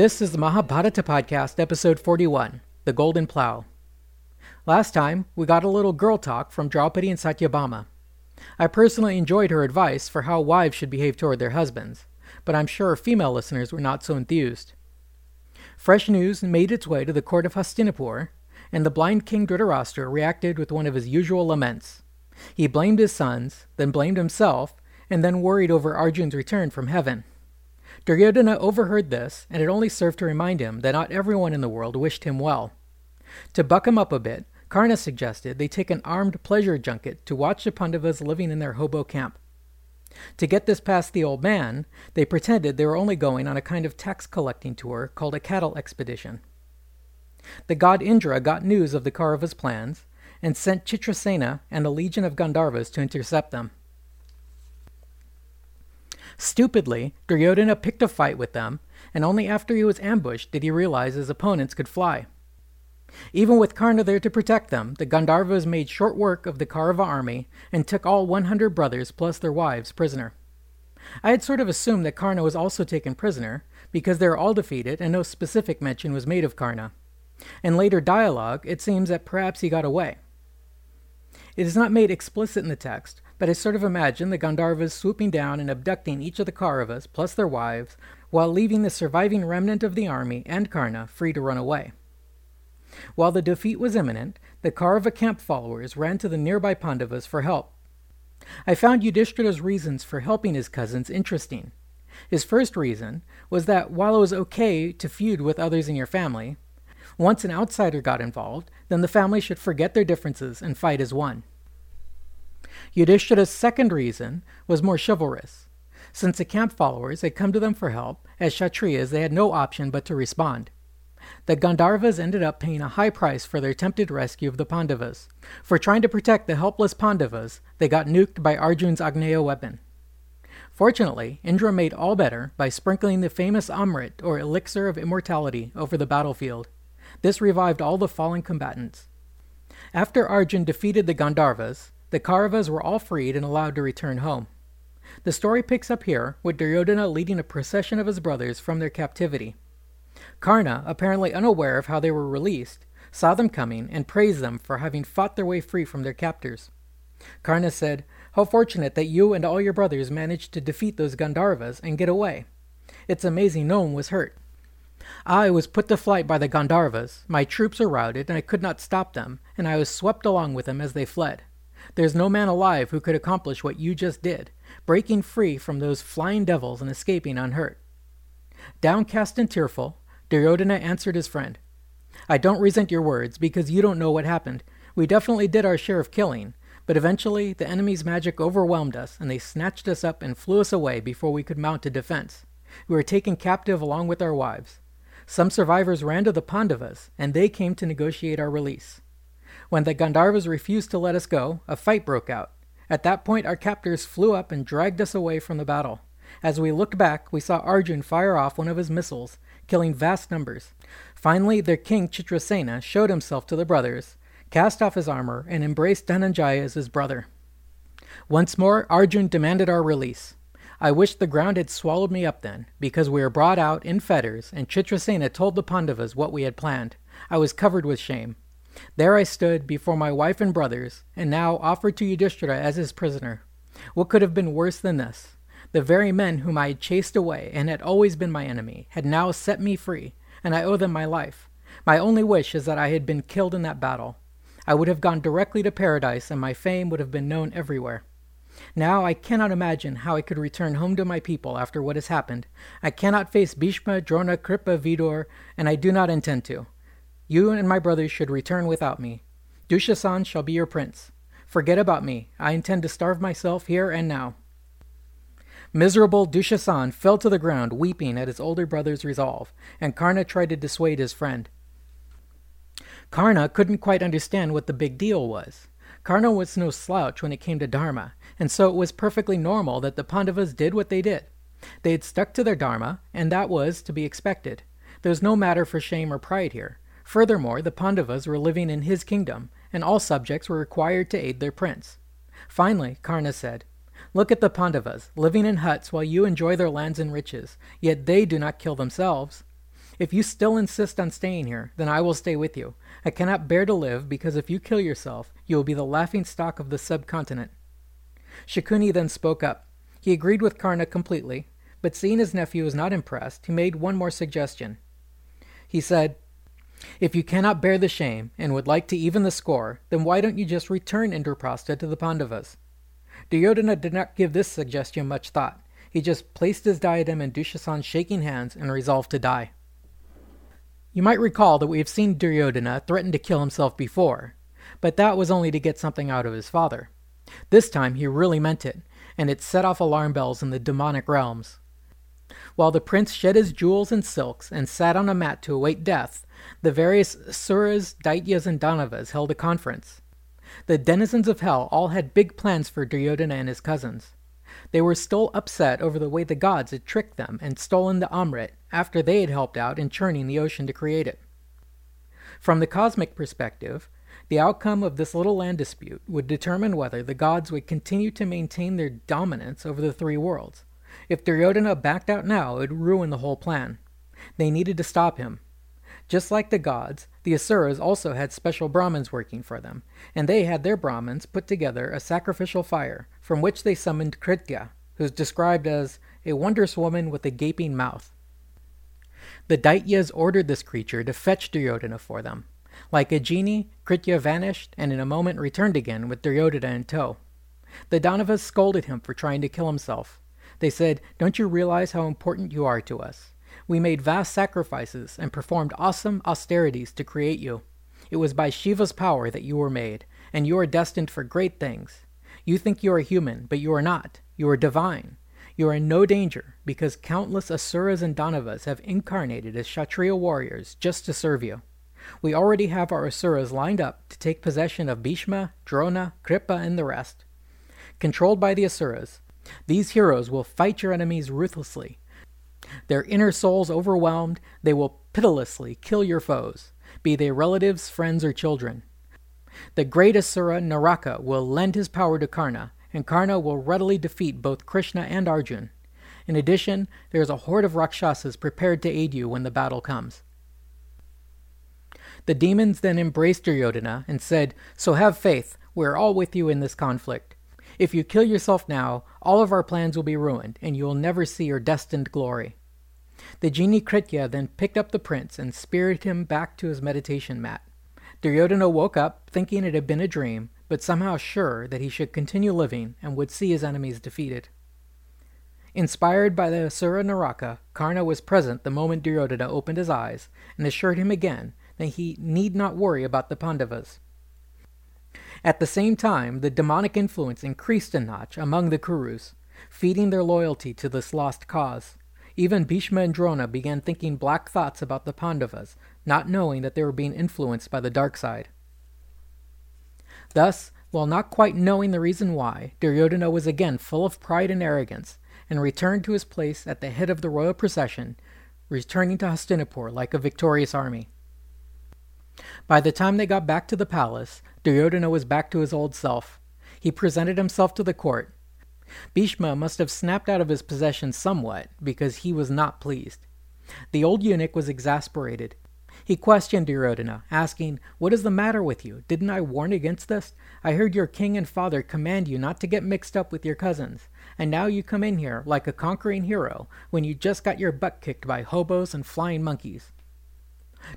This is the Mahabharata Podcast, episode 41 The Golden Plow. Last time, we got a little girl talk from Draupadi and Satyabhama. I personally enjoyed her advice for how wives should behave toward their husbands, but I'm sure female listeners were not so enthused. Fresh news made its way to the court of Hastinapur, and the blind king Dhritarashtra reacted with one of his usual laments. He blamed his sons, then blamed himself, and then worried over Arjun's return from heaven. Duryodhana overheard this, and it only served to remind him that not everyone in the world wished him well. To buck him up a bit, Karna suggested they take an armed pleasure junket to watch the Pandavas living in their hobo camp. To get this past the old man, they pretended they were only going on a kind of tax collecting tour called a cattle expedition. The god Indra got news of the Kauravas' plans and sent Chitrasena and a legion of Gandharvas to intercept them. Stupidly, Duryodhana picked a fight with them, and only after he was ambushed did he realize his opponents could fly. Even with Karna there to protect them, the Gandharvas made short work of the Kaurava army and took all 100 brothers plus their wives prisoner. I had sort of assumed that Karna was also taken prisoner, because they were all defeated and no specific mention was made of Karna. In later dialogue, it seems that perhaps he got away. It is not made explicit in the text, but I sort of imagine the Gandharvas swooping down and abducting each of the Kauravas, plus their wives, while leaving the surviving remnant of the army and Karna free to run away. While the defeat was imminent, the Kaurava camp followers ran to the nearby Pandavas for help. I found Yudhishthira's reasons for helping his cousins interesting. His first reason was that while it was okay to feud with others in your family, once an outsider got involved, then the family should forget their differences and fight as one. Yudhishthira's second reason was more chivalrous. Since the camp followers had come to them for help, as Kshatriyas they had no option but to respond. The Gandharvas ended up paying a high price for their attempted rescue of the Pandavas. For trying to protect the helpless Pandavas, they got nuked by Arjun's Agneya weapon. Fortunately, Indra made all better by sprinkling the famous Amrit, or elixir of immortality, over the battlefield. This revived all the fallen combatants. After Arjun defeated the Gandharvas, the Kauravas were all freed and allowed to return home. The story picks up here, with Duryodhana leading a procession of his brothers from their captivity. Karna, apparently unaware of how they were released, saw them coming and praised them for having fought their way free from their captors. Karna said, How fortunate that you and all your brothers managed to defeat those Gandharvas and get away. It's amazing no one was hurt. I was put to flight by the Gandharvas, my troops were routed, and I could not stop them, and I was swept along with them as they fled. There's no man alive who could accomplish what you just did, breaking free from those flying devils and escaping unhurt. Downcast and tearful, Duryodhana answered his friend. I don't resent your words, because you don't know what happened. We definitely did our share of killing, but eventually the enemy's magic overwhelmed us, and they snatched us up and flew us away before we could mount a defense. We were taken captive along with our wives. Some survivors ran to the Pandavas, and they came to negotiate our release. When the Gandharvas refused to let us go, a fight broke out. At that point, our captors flew up and dragged us away from the battle. As we looked back, we saw Arjun fire off one of his missiles, killing vast numbers. Finally, their king Chitrasena showed himself to the brothers, cast off his armor, and embraced Dhananjaya as his brother. Once more, Arjun demanded our release. I wish the ground had swallowed me up then, because we were brought out in fetters, and Chitrasena told the Pandavas what we had planned. I was covered with shame. There I stood before my wife and brothers, and now offered to Yudhishthira as his prisoner. What could have been worse than this? The very men whom I had chased away and had always been my enemy had now set me free, and I owe them my life. My only wish is that I had been killed in that battle. I would have gone directly to paradise, and my fame would have been known everywhere. Now I cannot imagine how I could return home to my people after what has happened. I cannot face Bhishma, Drona, Kripa, Vidur, and I do not intend to. You and my brothers should return without me. Dushasan shall be your prince. Forget about me. I intend to starve myself here and now. Miserable Dushasan fell to the ground, weeping at his older brother's resolve, and Karna tried to dissuade his friend. Karna couldn't quite understand what the big deal was. Karna was no slouch when it came to Dharma, and so it was perfectly normal that the Pandavas did what they did. They had stuck to their Dharma, and that was to be expected. There was no matter for shame or pride here. Furthermore, the Pandavas were living in his kingdom, and all subjects were required to aid their prince. Finally, Karna said, Look at the Pandavas, living in huts while you enjoy their lands and riches, yet they do not kill themselves. If you still insist on staying here, then I will stay with you. I cannot bear to live, because if you kill yourself, you will be the laughing stock of the subcontinent. Shakuni then spoke up. He agreed with Karna completely, but seeing his nephew was not impressed, he made one more suggestion. He said, If you cannot bear the shame and would like to even the score, then why don't you just return Indraprastha to the Pandavas? Duryodhana did not give this suggestion much thought. He just placed his diadem in Dushasan's shaking hands and resolved to die. You might recall that we have seen Duryodhana threaten to kill himself before, but that was only to get something out of his father. This time he really meant it, and it set off alarm bells in the demonic realms. While the prince shed his jewels and silks and sat on a mat to await death, the various Asuras, Daityas, and Danavas held a conference. The denizens of hell all had big plans for Duryodhana and his cousins. They were still upset over the way the gods had tricked them and stolen the Amrit after they had helped out in churning the ocean to create it. From the cosmic perspective, the outcome of this little land dispute would determine whether the gods would continue to maintain their dominance over the three worlds. If Duryodhana backed out now, it would ruin the whole plan. They needed to stop him. Just like the gods, the Asuras also had special Brahmins working for them, and they had their Brahmins put together a sacrificial fire, from which they summoned Kritya, who is described as a wondrous woman with a gaping mouth. The Daityas ordered this creature to fetch Duryodhana for them. Like a genie, Kritya vanished and in a moment returned again with Duryodhana in tow. The Danavas scolded him for trying to kill himself. They said, Don't you realize how important you are to us? We made vast sacrifices and performed awesome austerities to create you. It was by Shiva's power that you were made, and you are destined for great things. You think you are human, but you are not. You are divine. You are in no danger, because countless Asuras and Danavas have incarnated as Kshatriya warriors just to serve you. We already have our Asuras lined up to take possession of Bhishma, Drona, Kripa, and the rest. Controlled by the Asuras, these heroes will fight your enemies ruthlessly their inner souls overwhelmed, they will pitilessly kill your foes, be they relatives, friends, or children. The great Asura Naraka will lend his power to Karna, and Karna will readily defeat both Krishna and Arjun. In addition, there is a horde of Rakshasas prepared to aid you when the battle comes. The demons then embraced Duryodhana and said, So have faith, we are all with you in this conflict. If you kill yourself now, all of our plans will be ruined, and you will never see your destined glory. The genie Kritya then picked up the prince and spirited him back to his meditation mat. Duryodhana woke up, thinking it had been a dream, but somehow sure that he should continue living and would see his enemies defeated. Inspired by the Asura Naraka, Karna was present the moment Duryodhana opened his eyes and assured him again that he need not worry about the Pandavas. At the same time, the demonic influence increased a notch among the Kurus, feeding their loyalty to this lost cause. Even Bhishma and Drona began thinking black thoughts about the Pandavas, not knowing that they were being influenced by the dark side. Thus, while not quite knowing the reason why, Duryodhana was again full of pride and arrogance, and returned to his place at the head of the royal procession, returning to Hastinapur like a victorious army. By the time they got back to the palace, Duryodhana was back to his old self. He presented himself to the court. Bhishma must have snapped out of his possession somewhat, because he was not pleased. The old eunuch was exasperated. He questioned Duryodhana, asking, What is the matter with you? Didn't I warn against this? I heard your king and father command you not to get mixed up with your cousins, and now you come in here like a conquering hero when you just got your butt kicked by hobos and flying monkeys.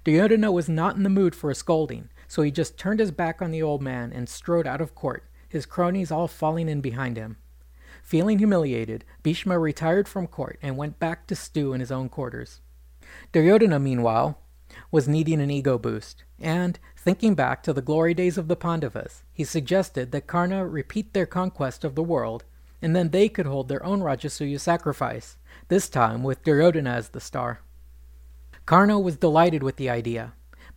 Duryodhana was not in the mood for a scolding, so he just turned his back on the old man and strode out of court, his cronies all falling in behind him. Feeling humiliated, Bhishma retired from court and went back to stew in his own quarters. Duryodhana, meanwhile, was needing an ego boost, and, thinking back to the glory days of the Pandavas, he suggested that Karna repeat their conquest of the world, and then they could hold their own Rajasuya sacrifice, this time with Duryodhana as the star. Karna was delighted with the idea,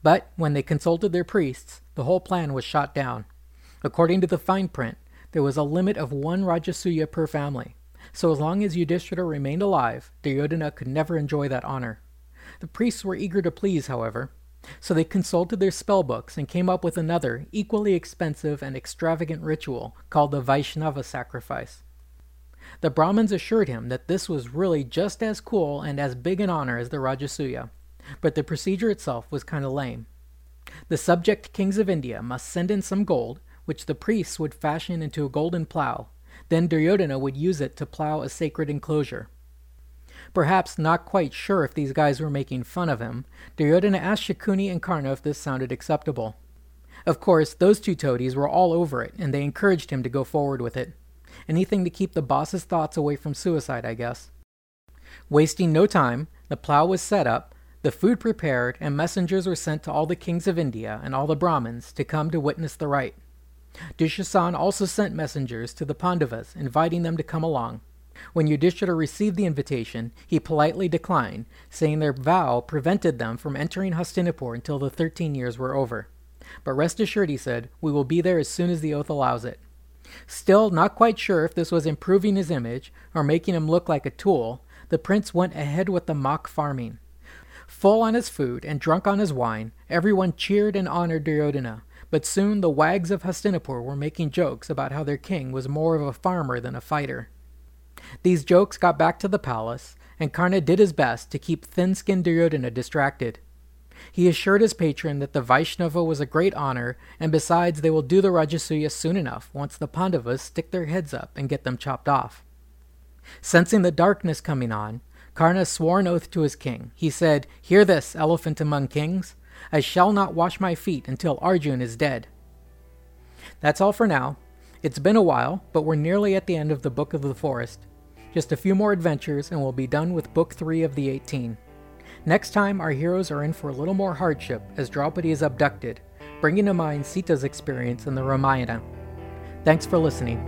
but when they consulted their priests, the whole plan was shot down. According to the fine print, there was a limit of one Rajasuya per family, so as long as Yudhishthira remained alive, Duryodhana could never enjoy that honor. The priests were eager to please, however, so they consulted their spell books and came up with another, equally expensive and extravagant ritual called the Vaishnava sacrifice. The Brahmins assured him that this was really just as cool and as big an honor as the Rajasuya, but the procedure itself was kind of lame. The subject kings of India must send in some gold, which the priests would fashion into a golden plow. Then Duryodhana would use it to plow a sacred enclosure. Perhaps not quite sure if these guys were making fun of him, Duryodhana asked Shakuni and Karna if this sounded acceptable. Of course, those two toadies were all over it, and they encouraged him to go forward with it. Anything to keep the boss's thoughts away from suicide, I guess. Wasting no time, the plow was set up, the food prepared, and messengers were sent to all the kings of India and all the Brahmins to come to witness the rite. Dushasan also sent messengers to the Pandavas, inviting them to come along. When Yudhishthira received the invitation, he politely declined, saying their vow prevented them from entering Hastinapur until the thirteen years were over. But rest assured, he said, we will be there as soon as the oath allows it. Still not quite sure if this was improving his image or making him look like a tool, the prince went ahead with the mock farming. Full on his food and drunk on his wine, everyone cheered and honored Duryodhana, but soon the wags of Hastinapur were making jokes about how their king was more of a farmer than a fighter. These jokes got back to the palace, and Karna did his best to keep thin skinned Duryodhana distracted. He assured his patron that the Vaishnava was a great honor, and besides, they will do the Rajasuya soon enough once the Pandavas stick their heads up and get them chopped off. Sensing the darkness coming on, Karna swore an oath to his king. He said, Hear this, elephant among kings. I shall not wash my feet until Arjun is dead. That's all for now. It's been a while, but we're nearly at the end of the Book of the Forest. Just a few more adventures, and we'll be done with Book 3 of the 18. Next time, our heroes are in for a little more hardship as Draupadi is abducted, bringing to mind Sita's experience in the Ramayana. Thanks for listening.